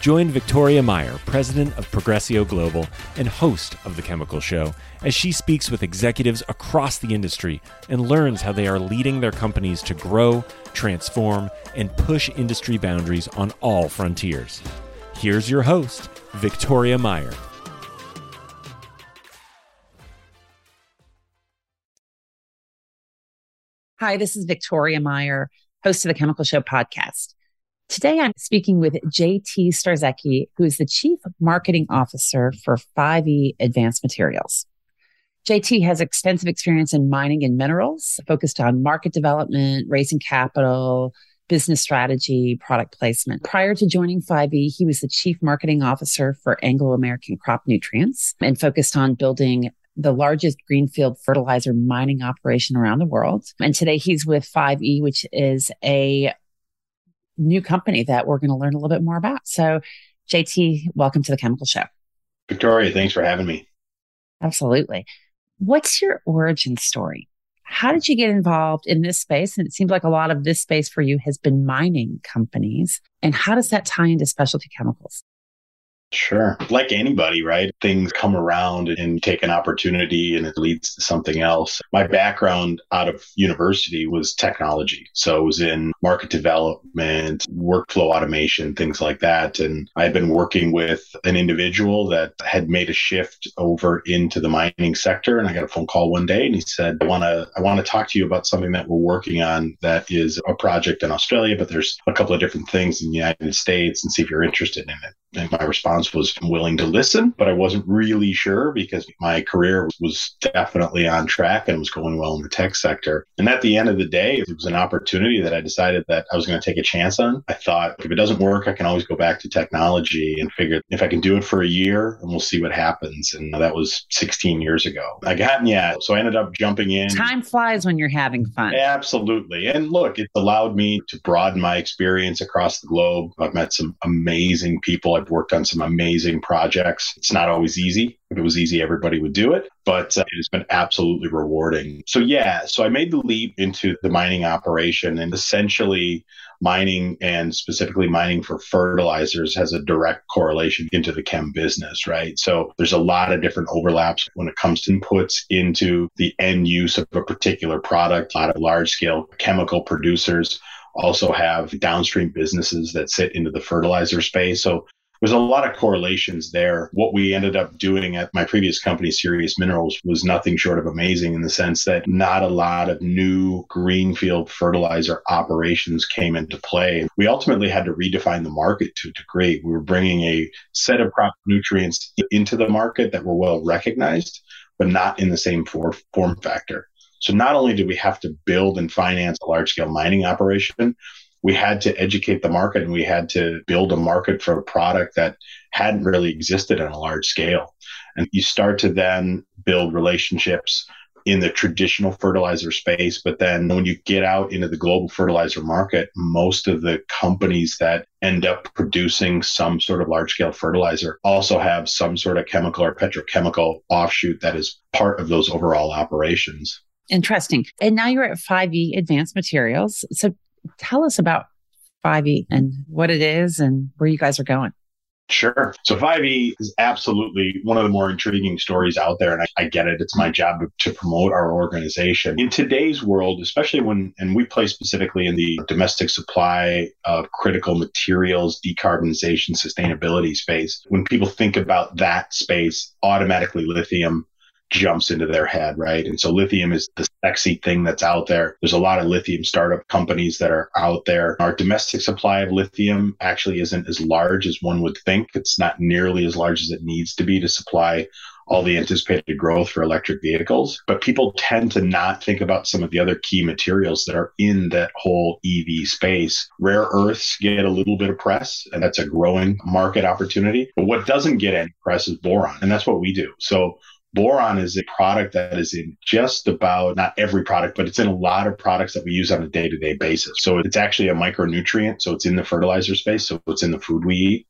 Join Victoria Meyer, president of Progressio Global and host of The Chemical Show, as she speaks with executives across the industry and learns how they are leading their companies to grow, transform, and push industry boundaries on all frontiers. Here's your host, Victoria Meyer. Hi, this is Victoria Meyer, host of the Chemical Show podcast. Today, I'm speaking with JT Starzecki, who is the Chief Marketing Officer for 5E Advanced Materials. JT has extensive experience in mining and minerals, focused on market development, raising capital, business strategy, product placement. Prior to joining 5E, he was the Chief Marketing Officer for Anglo American Crop Nutrients and focused on building the largest greenfield fertilizer mining operation around the world. And today he's with 5E, which is a new company that we're going to learn a little bit more about. So, JT, welcome to the Chemical Show. Victoria, thanks for having me. Absolutely. What's your origin story? How did you get involved in this space? And it seems like a lot of this space for you has been mining companies. And how does that tie into specialty chemicals? Sure. Like anybody, right? Things come around and take an opportunity and it leads to something else. My background out of university was technology. So I was in market development, workflow automation, things like that. And I had been working with an individual that had made a shift over into the mining sector. And I got a phone call one day and he said, I want to, I want to talk to you about something that we're working on that is a project in Australia, but there's a couple of different things in the United States and see if you're interested in it. And my response was willing to listen, but I wasn't really sure because my career was definitely on track and was going well in the tech sector. And at the end of the day, it was an opportunity that I decided that I was going to take a chance on. I thought if it doesn't work, I can always go back to technology and figure if I can do it for a year and we'll see what happens. And that was 16 years ago. I got, in yeah. So I ended up jumping in. Time flies when you're having fun. Absolutely. And look, it allowed me to broaden my experience across the globe. I've met some amazing people. I've worked on some amazing projects. It's not always easy. If it was easy, everybody would do it, but uh, it's been absolutely rewarding. So, yeah, so I made the leap into the mining operation and essentially mining and specifically mining for fertilizers has a direct correlation into the chem business, right? So there's a lot of different overlaps when it comes to inputs into the end use of a particular product. A lot of large scale chemical producers also have downstream businesses that sit into the fertilizer space. So there's a lot of correlations there. What we ended up doing at my previous company, Sirius Minerals, was nothing short of amazing in the sense that not a lot of new greenfield fertilizer operations came into play. We ultimately had to redefine the market to a degree. We were bringing a set of crop nutrients into the market that were well recognized, but not in the same form factor. So not only did we have to build and finance a large scale mining operation, we had to educate the market and we had to build a market for a product that hadn't really existed on a large scale. And you start to then build relationships in the traditional fertilizer space. But then when you get out into the global fertilizer market, most of the companies that end up producing some sort of large scale fertilizer also have some sort of chemical or petrochemical offshoot that is part of those overall operations. Interesting. And now you're at 5E Advanced Materials. So tell us about 5E and what it is and where you guys are going. Sure. So 5E is absolutely one of the more intriguing stories out there. And I, I, get it. It's my job to promote our organization. In today's world, especially when, and we play specifically in the domestic supply of critical materials, decarbonization, sustainability space, when people think about that space, automatically lithium jumps into their head, right? And so lithium is the sexy thing that's out there. There's a lot of lithium startup companies that are out there. Our domestic supply of lithium actually isn't as large as one would think. It's not nearly as large as it needs to be to supply all the anticipated growth for electric vehicles. But people tend to not think about some of the other key materials that are in that whole EV space. Rare earths get a little bit of press, and that's a growing market opportunity. But what doesn't get any press is boron, and that's what we do. So Boron is a product that is in just about not every product, but it's in a lot of products that we use on a day to day basis. So it's actually a micronutrient. So it's in the fertilizer space. So it's in the food we eat.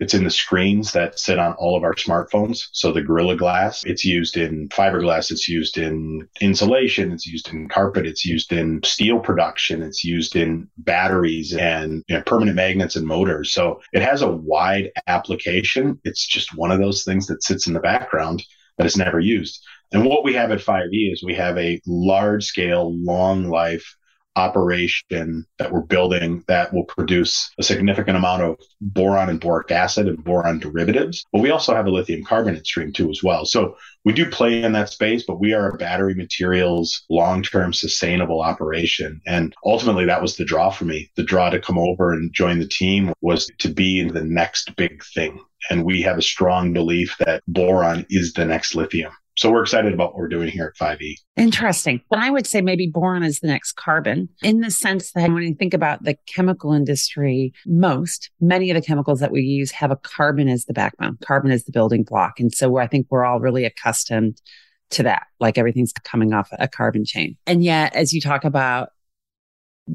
It's in the screens that sit on all of our smartphones. So the Gorilla Glass, it's used in fiberglass, it's used in insulation, it's used in carpet, it's used in steel production, it's used in batteries and you know, permanent magnets and motors. So it has a wide application. It's just one of those things that sits in the background that is never used. And what we have at 5E is we have a large scale, long life operation that we're building that will produce a significant amount of boron and boric acid and boron derivatives. But we also have a lithium carbonate stream too, as well. So we do play in that space, but we are a battery materials long term sustainable operation. And ultimately, that was the draw for me. The draw to come over and join the team was to be in the next big thing. And we have a strong belief that boron is the next lithium. So we're excited about what we're doing here at 5E. Interesting. But I would say maybe boron is the next carbon in the sense that when you think about the chemical industry, most, many of the chemicals that we use have a carbon as the backbone. Carbon is the building block. And so I think we're all really accustomed to that, like everything's coming off a carbon chain. And yet, as you talk about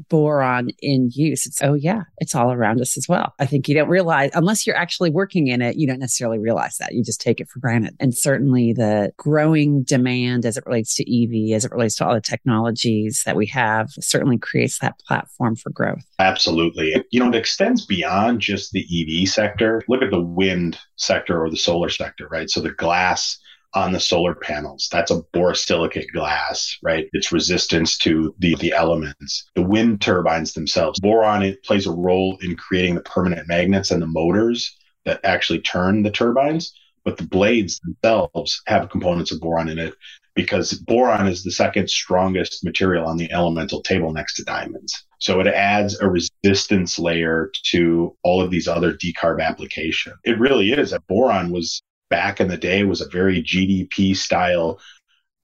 boron in use. It's, oh, yeah, it's all around us as well. I think you don't realize, unless you're actually working in it, you don't necessarily realize that. You just take it for granted. And certainly the growing demand as it relates to EV, as it relates to all the technologies that we have, certainly creates that platform for growth. Absolutely. You know, it extends beyond just the EV sector. Look at the wind sector or the solar sector, right? So the glass on the solar panels. That's a borosilicate glass, right? Its resistance to the, the elements. The wind turbines themselves. Boron it plays a role in creating the permanent magnets and the motors that actually turn the turbines, but the blades themselves have components of boron in it because boron is the second strongest material on the elemental table next to diamonds. So it adds a resistance layer to all of these other decarb applications. It really is. Boron was back in the day was a very GDP style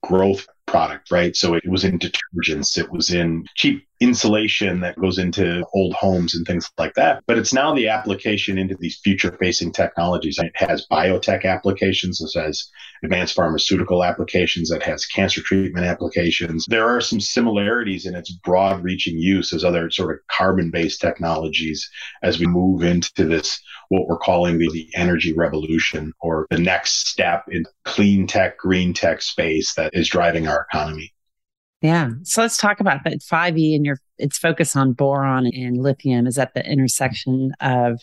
growth product, right? So it was in detergents, it was in cheap insulation that goes into old homes and things like that. But it's now the application into these future facing technologies. It has biotech applications, it has advanced pharmaceutical applications, it has cancer treatment applications. There are some similarities in its broad reaching use as other sort of carbon based technologies as we move into this, what we're calling the, the energy revolution or the next step in clean tech, green tech space that is driving our economy. Yeah. So let's talk about that 5E and your its focus on boron and lithium is at the intersection of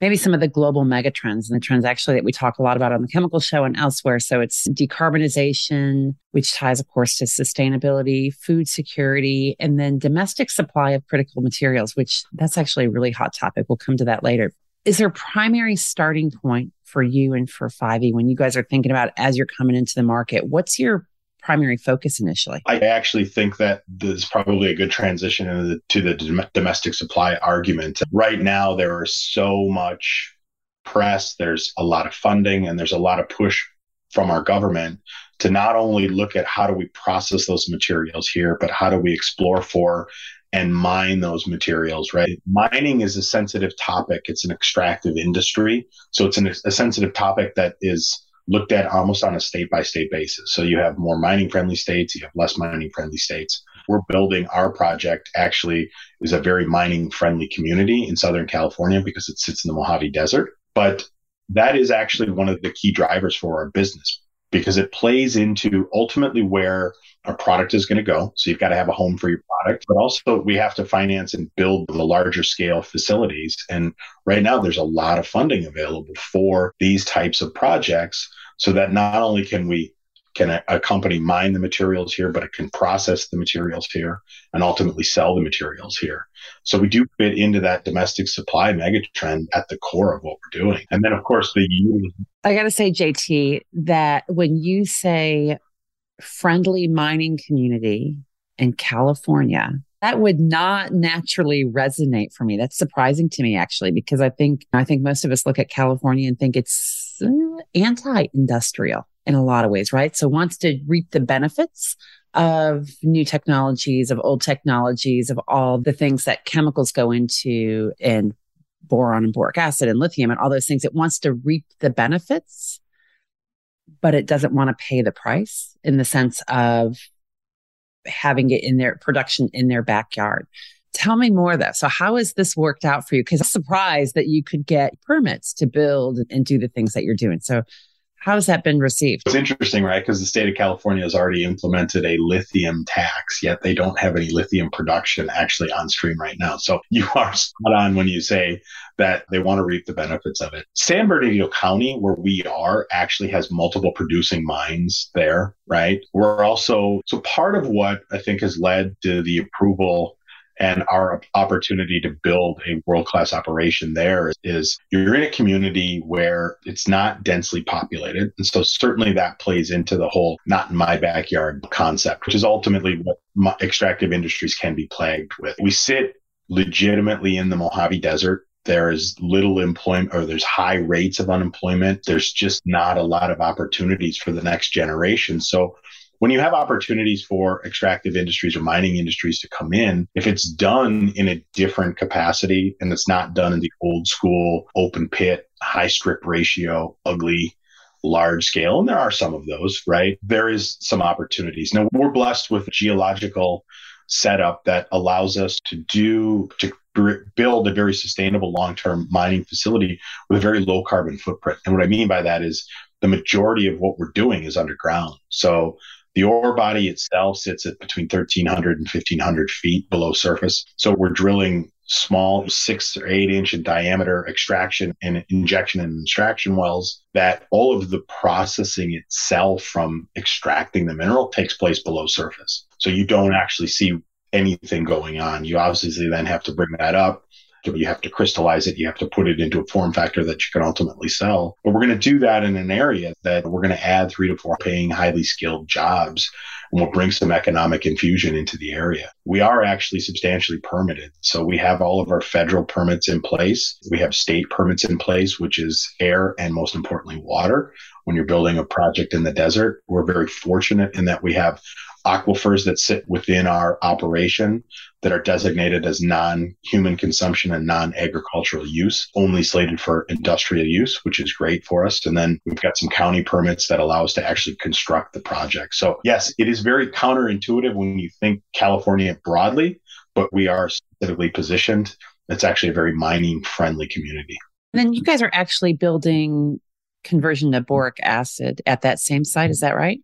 maybe some of the global megatrends and the trends actually that we talk a lot about on the chemical show and elsewhere. So it's decarbonization, which ties, of course, to sustainability, food security, and then domestic supply of critical materials, which that's actually a really hot topic. We'll come to that later. Is there a primary starting point for you and for 5E when you guys are thinking about as you're coming into the market? What's your primary focus initially? I actually think that there's probably a good transition the, to the domestic supply argument. Right now, there is so much press, there's a lot of funding, and there's a lot of push from our government to not only look at how do we process those materials here, but how do we explore for and mine those materials, right? Mining is a sensitive topic. It's an extractive industry. So it's an, a sensitive topic that is looked at almost on a state by state basis. So you have more mining friendly states, you have less mining friendly states. We're building our project actually is a very mining friendly community in Southern California because it sits in the Mojave Desert. But that is actually one of the key drivers for our business because it plays into ultimately where a product is going to go. So you've got to have a home for your product, but also we have to finance and build the larger scale facilities. And right now there's a lot of funding available for these types of projects so that not only can we can a, a, company mine the materials here, but it can process the materials here and ultimately sell the materials here. So we do fit into that domestic supply megatrend at the core of what we're doing. And then, of course, the I got to say, JT, that when you say friendly mining community in California, that would not naturally resonate for me. That's surprising to me, actually, because I think I think most of us look at California and think it's uh, anti-industrial in a lot of ways, right? So wants to reap the benefits of new technologies, of old technologies, of all the things that chemicals go into and boron and boric acid and lithium and all those things. It wants to reap the benefits but it doesn't want to pay the price in the sense of having it in their production in their backyard. Tell me more though. So how has this worked out for you? Because I'm surprised that you could get permits to build and do the things that you're doing. So how has that been received? It's interesting, right? Because the state of California has already implemented a lithium tax, yet they don't have any lithium production actually on stream right now. So you are spot on when you say that they want to reap the benefits of it. San Bernardino County, where we are, actually has multiple producing mines there, right? We're also, so part of what I think has led to the approval and our opportunity to build a world class operation there is you're in a community where it's not densely populated. And so certainly that plays into the whole not in my backyard concept, which is ultimately what extractive industries can be plagued with. We sit legitimately in the Mojave Desert there is little employment or there's high rates of unemployment. There's just not a lot of opportunities for the next generation. So when you have opportunities for extractive industries or mining industries to come in, if it's done in a different capacity and it's not done in the old school open pit, high strip ratio, ugly, large scale, and there are some of those, right? There is some opportunities. Now, we're blessed with a geological setup that allows us to do, to build a very sustainable long term mining facility with a very low carbon footprint. And what I mean by that is the majority of what we're doing is underground. So the ore body itself sits at between 1,300 and 1,500 feet below surface. So we're drilling small six or eight inch in diameter extraction and injection and extraction wells that all of the processing itself from extracting the mineral takes place below surface. So you don't actually see anything going on. You obviously then have to bring that up you have to crystallize it. You have to put it into a form factor that you can ultimately sell. But we're going to do that in an area that we're going to add three to four paying, highly skilled jobs and we'll bring some economic infusion into the area. We are actually substantially permitted. So we have all of our federal permits in place. We have state permits in place, which is air and most importantly, water. When you're building a project in the desert, we're very fortunate in that we have aquifers that sit within our operation that are designated as non-human consumption and non-agricultural use, only slated for industrial use, which is great for us. And then we've got some county permits that allow us to actually construct the project. So yes, it is very counterintuitive when you think California broadly, but we are specifically positioned. It's actually a very mining friendly community. And then you guys are actually building conversion to mm-hmm. boric acid at that same site. Is that right?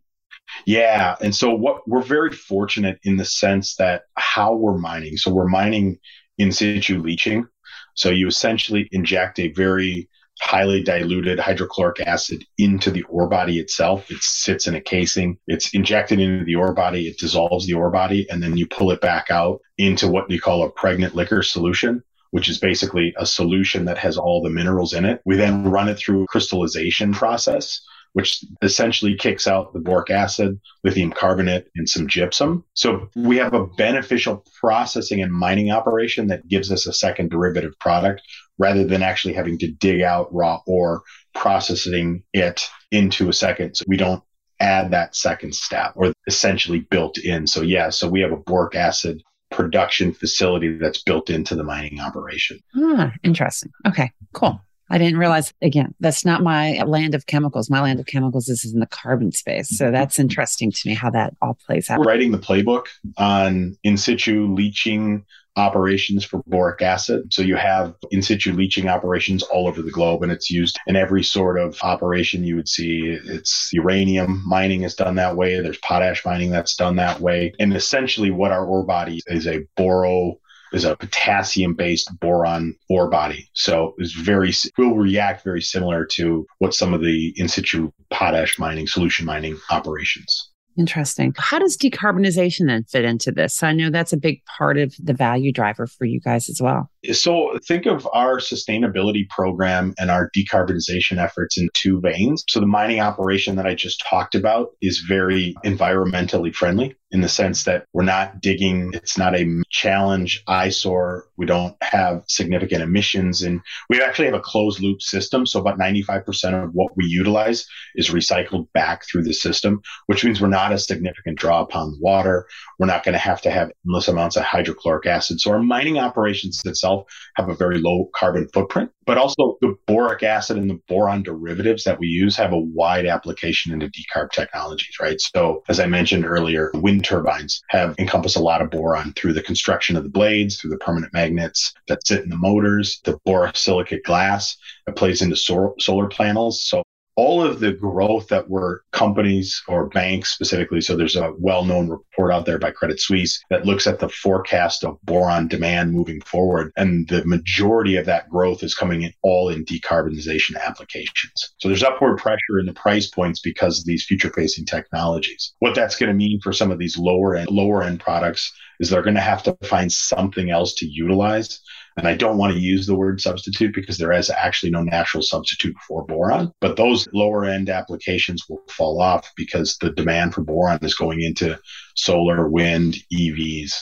Yeah. And so what we're very fortunate in the sense that how we're mining. So we're mining in situ leaching. So you essentially inject a very highly diluted hydrochloric acid into the ore body itself. It sits in a casing. It's injected into the ore body. It dissolves the ore body and then you pull it back out into what we call a pregnant liquor solution which is basically a solution that has all the minerals in it. We then run it through a crystallization process which essentially kicks out the boric acid, lithium carbonate, and some gypsum. So we have a beneficial processing and mining operation that gives us a second derivative product rather than actually having to dig out raw ore, processing it into a second. So we don't add that second step or essentially built in. So yeah, so we have a boric acid production facility that's built into the mining operation. Ah, interesting. Okay, cool. I didn't realize again, that's not my land of chemicals. My land of chemicals is in the carbon space. So that's interesting to me how that all plays out. We're writing the playbook on in situ leaching operations for boric acid. So you have in situ leaching operations all over the globe and it's used in every sort of operation you would see. It's uranium mining is done that way. There's potash mining that's done that way. And essentially what our ore body is a boro is a potassium based boron ore body. So it's very, will react very similar to what some of the in situ potash mining, solution mining operations. Interesting. How does decarbonization then fit into this? I know that's a big part of the value driver for you guys as well. So think of our sustainability program and our decarbonization efforts in two veins. So the mining operation that I just talked about is very environmentally friendly. In the sense that we're not digging. It's not a challenge eyesore. We don't have significant emissions and we actually have a closed loop system. So about 95% of what we utilize is recycled back through the system, which means we're not a significant draw upon water. We're not going to have to have endless amounts of hydrochloric acid. So our mining operations itself have a very low carbon footprint, but also the boric acid and the boron derivatives that we use have a wide application into decarb technologies, right? So as I mentioned earlier, wind turbines have encompassed a lot of boron through the construction of the blades, through the permanent magnets that sit in the motors, the borosilicate glass that plays into solar panels. So all of the growth that were companies or banks specifically. So there's a well known report out there by Credit Suisse that looks at the forecast of boron demand moving forward. And the majority of that growth is coming in all in decarbonization applications. So there's upward pressure in the price points because of these future facing technologies. What that's going to mean for some of these lower end, lower end products is they're going to have to find something else to utilize and I don't want to use the word substitute because there is actually no natural substitute for boron. But those lower end applications will fall off because the demand for boron is going into solar, wind, EVs.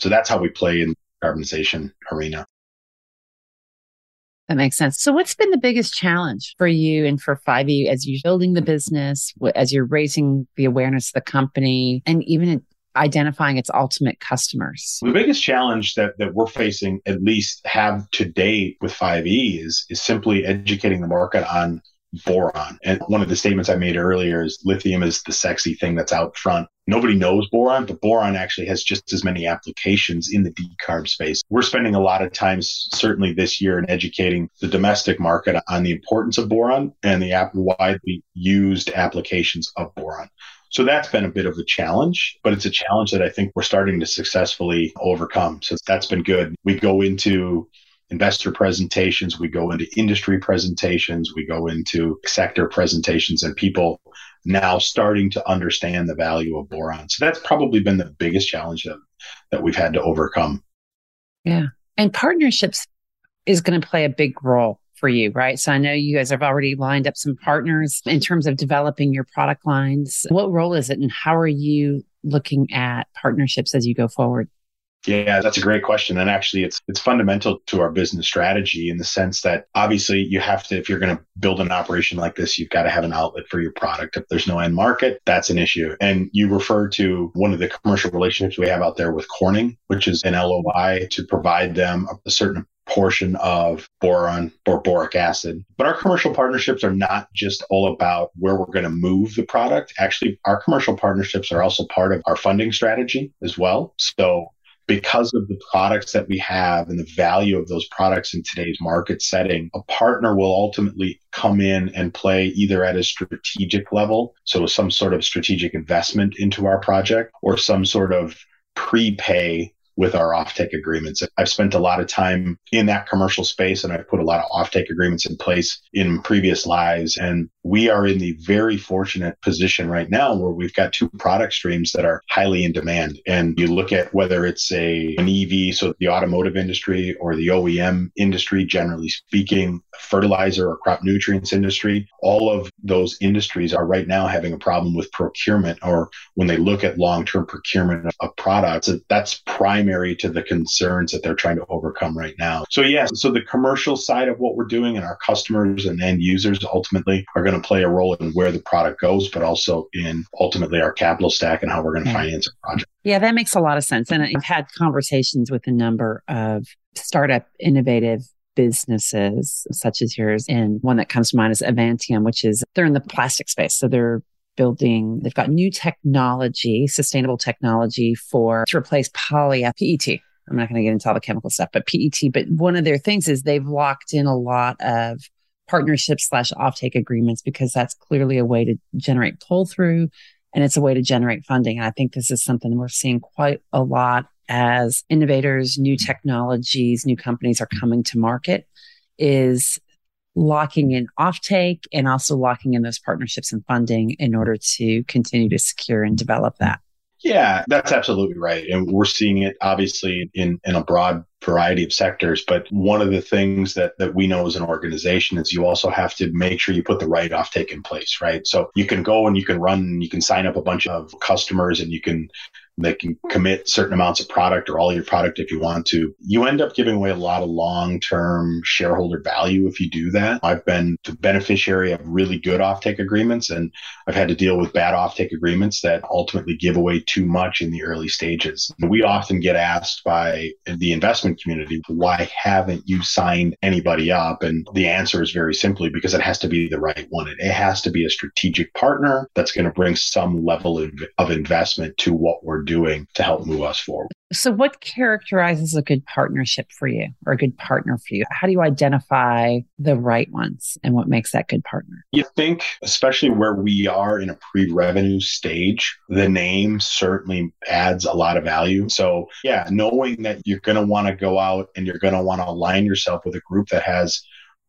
So that's how we play in the carbonization arena. That makes sense. So, what's been the biggest challenge for you and for 5E as you're building the business, as you're raising the awareness of the company, and even identifying its ultimate customers? The biggest challenge that, that we're facing, at least have to date with 5E, is, is simply educating the market on boron. And one of the statements I made earlier is lithium is the sexy thing that's out front. Nobody knows boron, but boron actually has just as many applications in the decarb space. We're spending a lot of time, certainly this year, in educating the domestic market on the importance of boron and the widely used applications of boron. So that's been a bit of a challenge, but it's a challenge that I think we're starting to successfully overcome. So that's been good. We go into investor presentations, we go into industry presentations, we go into sector presentations, and people now starting to understand the value of boron. So that's probably been the biggest challenge that, that we've had to overcome. Yeah. And partnerships is going to play a big role for you, right? So I know you guys have already lined up some partners in terms of developing your product lines. What role is it and how are you looking at partnerships as you go forward? Yeah, that's a great question. And actually it's it's fundamental to our business strategy in the sense that obviously you have to if you're going to build an operation like this, you've got to have an outlet for your product. If there's no end market, that's an issue. And you refer to one of the commercial relationships we have out there with Corning, which is an LOI to provide them a certain portion of boron or boric acid. But our commercial partnerships are not just all about where we're going to move the product. Actually, our commercial partnerships are also part of our funding strategy as well. So because of the products that we have and the value of those products in today's market setting, a partner will ultimately come in and play either at a strategic level, so some sort of strategic investment into our project, or some sort of prepay with our offtake agreements. I've spent a lot of time in that commercial space and I've put a lot of offtake agreements in place in previous lives. And we are in the very fortunate position right now where we've got two product streams that are highly in demand. And you look at whether it's a an EV, so the automotive industry or the OEM industry, generally speaking, fertilizer or crop nutrients industry, all of those industries are right now having a problem with procurement or when they look at long-term procurement of products, that's primary to the concerns that they're trying to overcome right now. So yes, so the commercial side of what we're doing and our customers and end users ultimately are going going to play a role in where the product goes, but also in ultimately our capital stack and how we're going to yeah. finance a project. Yeah, that makes a lot of sense. And I've had conversations with a number of startup innovative businesses such as yours. And one that comes to mind is Avantium, which is they're in the plastic space. So they're building, they've got new technology, sustainable technology for to replace poly uh, PET. I'm not going to get into all the chemical stuff, but PET. But one of their things is they've locked in a lot of partnerships slash offtake agreements because that's clearly a way to generate pull through and it's a way to generate funding. And I think this is something we're seeing quite a lot as innovators, new technologies, new companies are coming to market is locking in offtake and also locking in those partnerships and funding in order to continue to secure and develop that. Yeah, that's absolutely right. And we're seeing it obviously in, in a broad variety of sectors. But one of the things that, that we know as an organization is you also have to make sure you put the right offtake in place, right? So you can go and you can run you can sign up a bunch of customers and you can They can commit certain amounts of product or all your product if you want to. You end up giving away a lot of long term shareholder value if you do that. I've been the beneficiary of really good offtake agreements, and I've had to deal with bad offtake agreements that ultimately give away too much in the early stages. We often get asked by the investment community, why haven't you signed anybody up? And the answer is very simply because it has to be the right one. It has to be a strategic partner that's going to bring some level of, of investment to what we're doing to help move us forward. So, what characterizes a good partnership for you or a good partner for you? How do you identify the right ones and what makes that good partner? You think, especially where we are in a pre revenue stage, the name certainly adds a lot of value. So, yeah, knowing that you're going to want to go out and you're going to want to align yourself with a group that has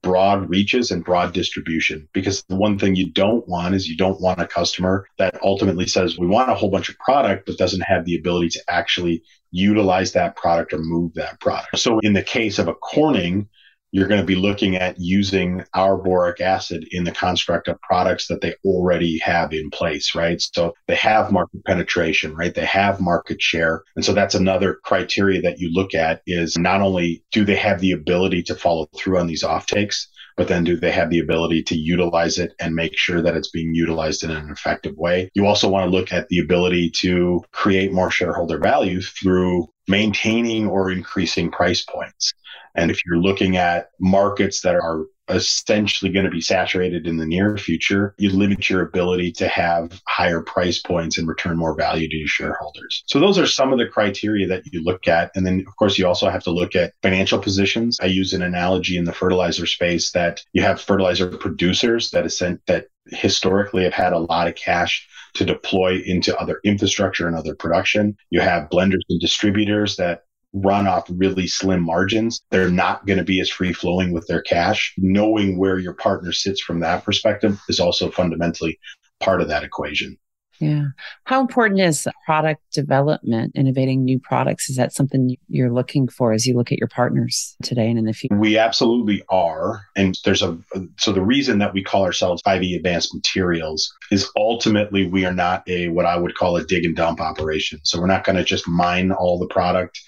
broad reaches and broad distribution. Because the one thing you don't want is you don't want a customer that ultimately says, we want a whole bunch of product, but doesn't have the ability to actually utilize that product or move that product. So in the case of a Corning, you're going to be looking at using our boric acid in the construct of products that they already have in place, right? So they have market penetration, right? They have market share. And so that's another criteria that you look at is not only do they have the ability to follow through on these offtakes, but then do they have the ability to utilize it and make sure that it's being utilized in an effective way? You also want to look at the ability to create more shareholder value through maintaining or increasing price points. And if you're looking at markets that are essentially going to be saturated in the near future, you limit your ability to have higher price points and return more value to your shareholders. So those are some of the criteria that you look at. And then of course you also have to look at financial positions. I use an analogy in the fertilizer space that you have fertilizer producers that sent that historically have had a lot of cash to deploy into other infrastructure and other production. You have blenders and distributors that run off really slim margins. They're not going to be as free flowing with their cash. Knowing where your partner sits from that perspective is also fundamentally part of that equation. Yeah. How important is product development, innovating new products? Is that something you're looking for as you look at your partners today and in the future? We absolutely are. And there's a, so the reason that we call ourselves 5E Advanced Materials is ultimately we are not a, what I would call a dig and dump operation. So we're not going to just mine all the product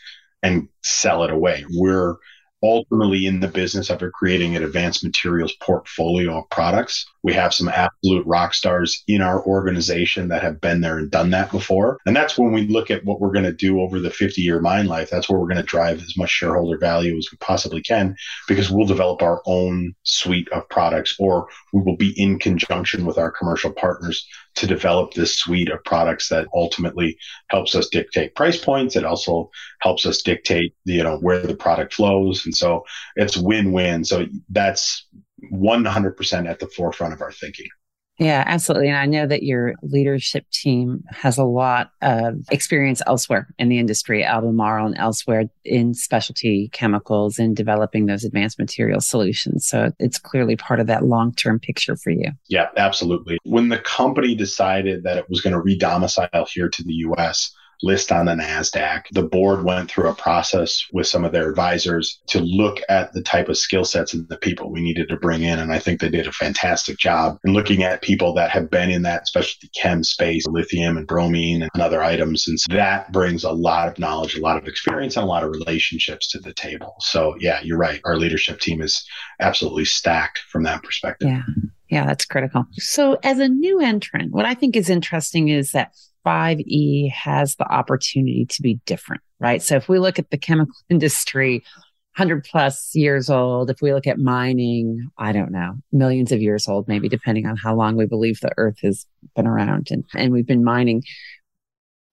and sell it away. We're ultimately in the business of creating an advanced materials portfolio of products. We have some absolute rock stars in our organization that have been there and done that before. And that's when we look at what we're going to do over the 50 year mine life. That's where we're going to drive as much shareholder value as we possibly can because we'll develop our own suite of products or we will be in conjunction with our commercial partners to develop this suite of products that ultimately helps us dictate price points. It also helps us dictate, you know, where the product flows. And so it's win-win. So that's 100% at the forefront of our thinking. Yeah, absolutely. And I know that your leadership team has a lot of experience elsewhere in the industry, Albemarle and elsewhere in specialty chemicals and developing those advanced material solutions. So it's clearly part of that long term picture for you. Yeah, absolutely. When the company decided that it was going to redomicile here to the US, list on the NASDAQ. The board went through a process with some of their advisors to look at the type of skill sets and the people we needed to bring in. And I think they did a fantastic job in looking at people that have been in that specialty chem space, lithium and bromine and other items. And so that brings a lot of knowledge, a lot of experience, and a lot of relationships to the table. So, yeah, you're right. Our leadership team is absolutely stacked from that perspective. Yeah. Yeah, that's critical. So, as a new entrant, what I think is interesting is that 5E has the opportunity to be different, right? So if we look at the chemical industry, 100 plus years old, if we look at mining, I don't know, millions of years old, maybe depending on how long we believe the earth has been around and, and we've been mining.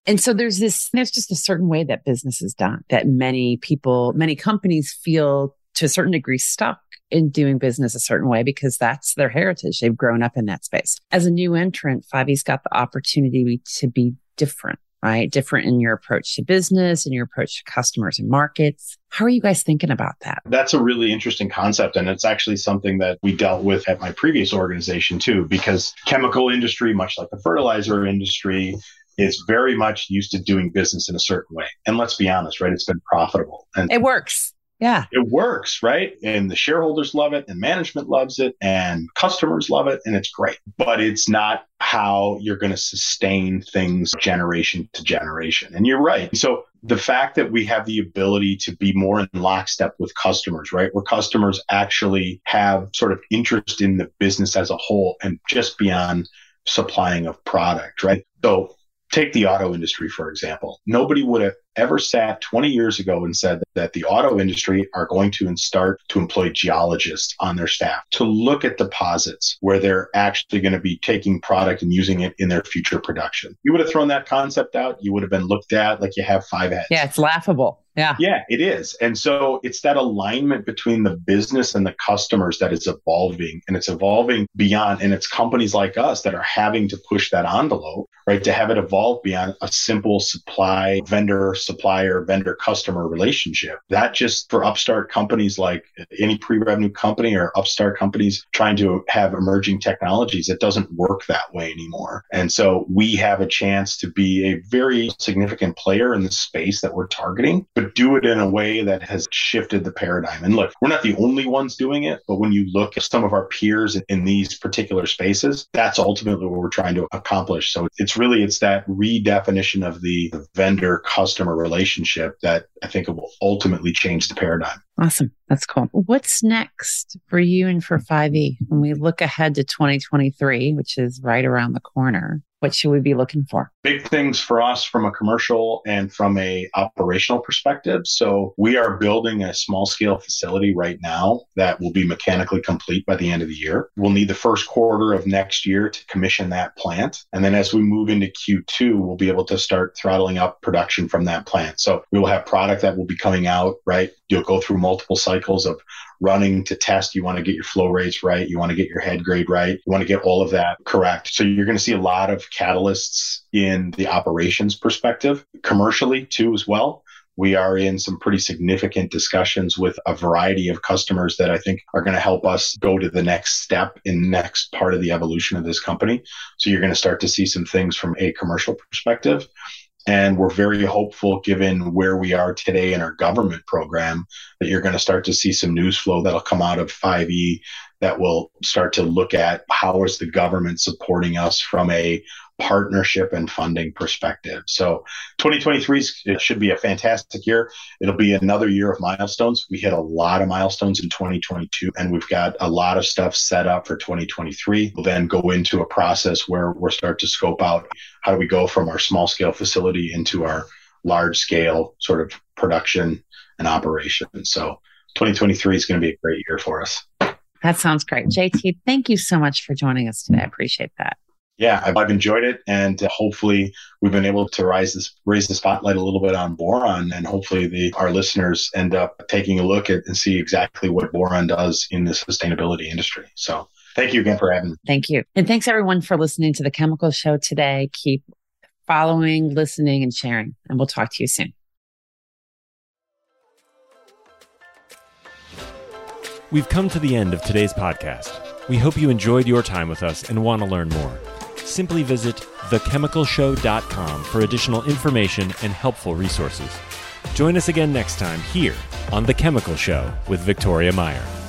And so there's this, there's just a certain way that business is done that many people, many companies feel to a certain degree stuck in doing business a certain way because that's their heritage. They've grown up in that space. As a new entrant, 5E's got the opportunity to be different, right? Different in your approach to business and your approach to customers and markets. How are you guys thinking about that? That's a really interesting concept. And it's actually something that we dealt with at my previous organization too, because chemical industry, much like the fertilizer industry, is very much used to doing business in a certain way. And let's be honest, right? It's been profitable. And it works Yeah. It works, right? And the shareholders love it, and management loves it, and customers love it, and it's great. But it's not how you're going to sustain things generation to generation. And you're right. So the fact that we have the ability to be more in lockstep with customers, right? Where customers actually have sort of interest in the business as a whole and just beyond supplying of product, right? So take the auto industry, for example. Nobody would have ever sat 20 years ago and said that the auto industry are going to start to employ geologists on their staff to look at deposits where they're actually going to be taking product and using it in their future production. You would have thrown that concept out. You would have been looked at like you have five heads. Yeah, it's laughable. Yeah. Yeah, it is. And so it's that alignment between the business and the customers that is evolving and it's evolving beyond. And it's companies like us that are having to push that envelope, right? To have it evolve beyond a simple supply vendor supplier vendor customer relationship. That just for upstart companies like any pre revenue company or upstart companies trying to have emerging technologies, it doesn't work that way anymore. And so we have a chance to be a very significant player in the space that we're targeting, but do it in a way that has shifted the paradigm. And look, we're not the only ones doing it, but when you look at some of our peers in these particular spaces, that's ultimately what we're trying to accomplish. So it's really it's that redefinition of the vendor customer relationship that I think it will ultimately change the paradigm. Awesome. That's cool. What's next for you and for 5e when we look ahead to 2023, which is right around the corner? What should we be looking for? Big things for us from a commercial and from a operational perspective. So we are building a small scale facility right now that will be mechanically complete by the end of the year. We'll need the first quarter of next year to commission that plant. And then as we move into Q2, we'll be able to start throttling up production from that plant. So we will have product that will be coming out, right? You'll go through multiple cycles of running to test. You want to get your flow rates right. You want to get your head grade right. You want to get all of that correct. So you're going to see a lot of catalysts in the operations perspective, commercially too, as well. We are in some pretty significant discussions with a variety of customers that I think are going to help us go to the next step in the next part of the evolution of this company. So you're going to start to see some things from a commercial perspective. And we're very hopeful, given where we are today in our government program, that you're going to start to see some news flow that'll come out of 5e that will start to look at how is the government supporting us from a partnership and funding perspective. So 2023 it should be a fantastic year. It'll be another year of milestones. We hit a lot of milestones in 2022 and we've got a lot of stuff set up for 2023. We'll then go into a process where we'll start to scope out how do we go from our small scale facility into our large scale sort of production and operation. So 2023 is going to be a great year for us. That sounds great. JT, thank you so much for joining us today. I appreciate that yeah, I've, I've, enjoyed it, and uh, hopefully we've been able to rise this raise the spotlight a little bit on boron, and hopefully the our listeners end up taking a look at and see exactly what boron does in the sustainability industry. So. Thank you again for having me. Thank you. And thanks everyone for listening to the Chemical Show today. Keep following, listening, and sharing. And we'll talk to you soon. We've come to the end of today's podcast. We hope you enjoyed your time with us and want to learn more simply visit thechemicalshow.com for additional information and helpful resources. Join us again next time here on The Chemical Show with Victoria Meyer.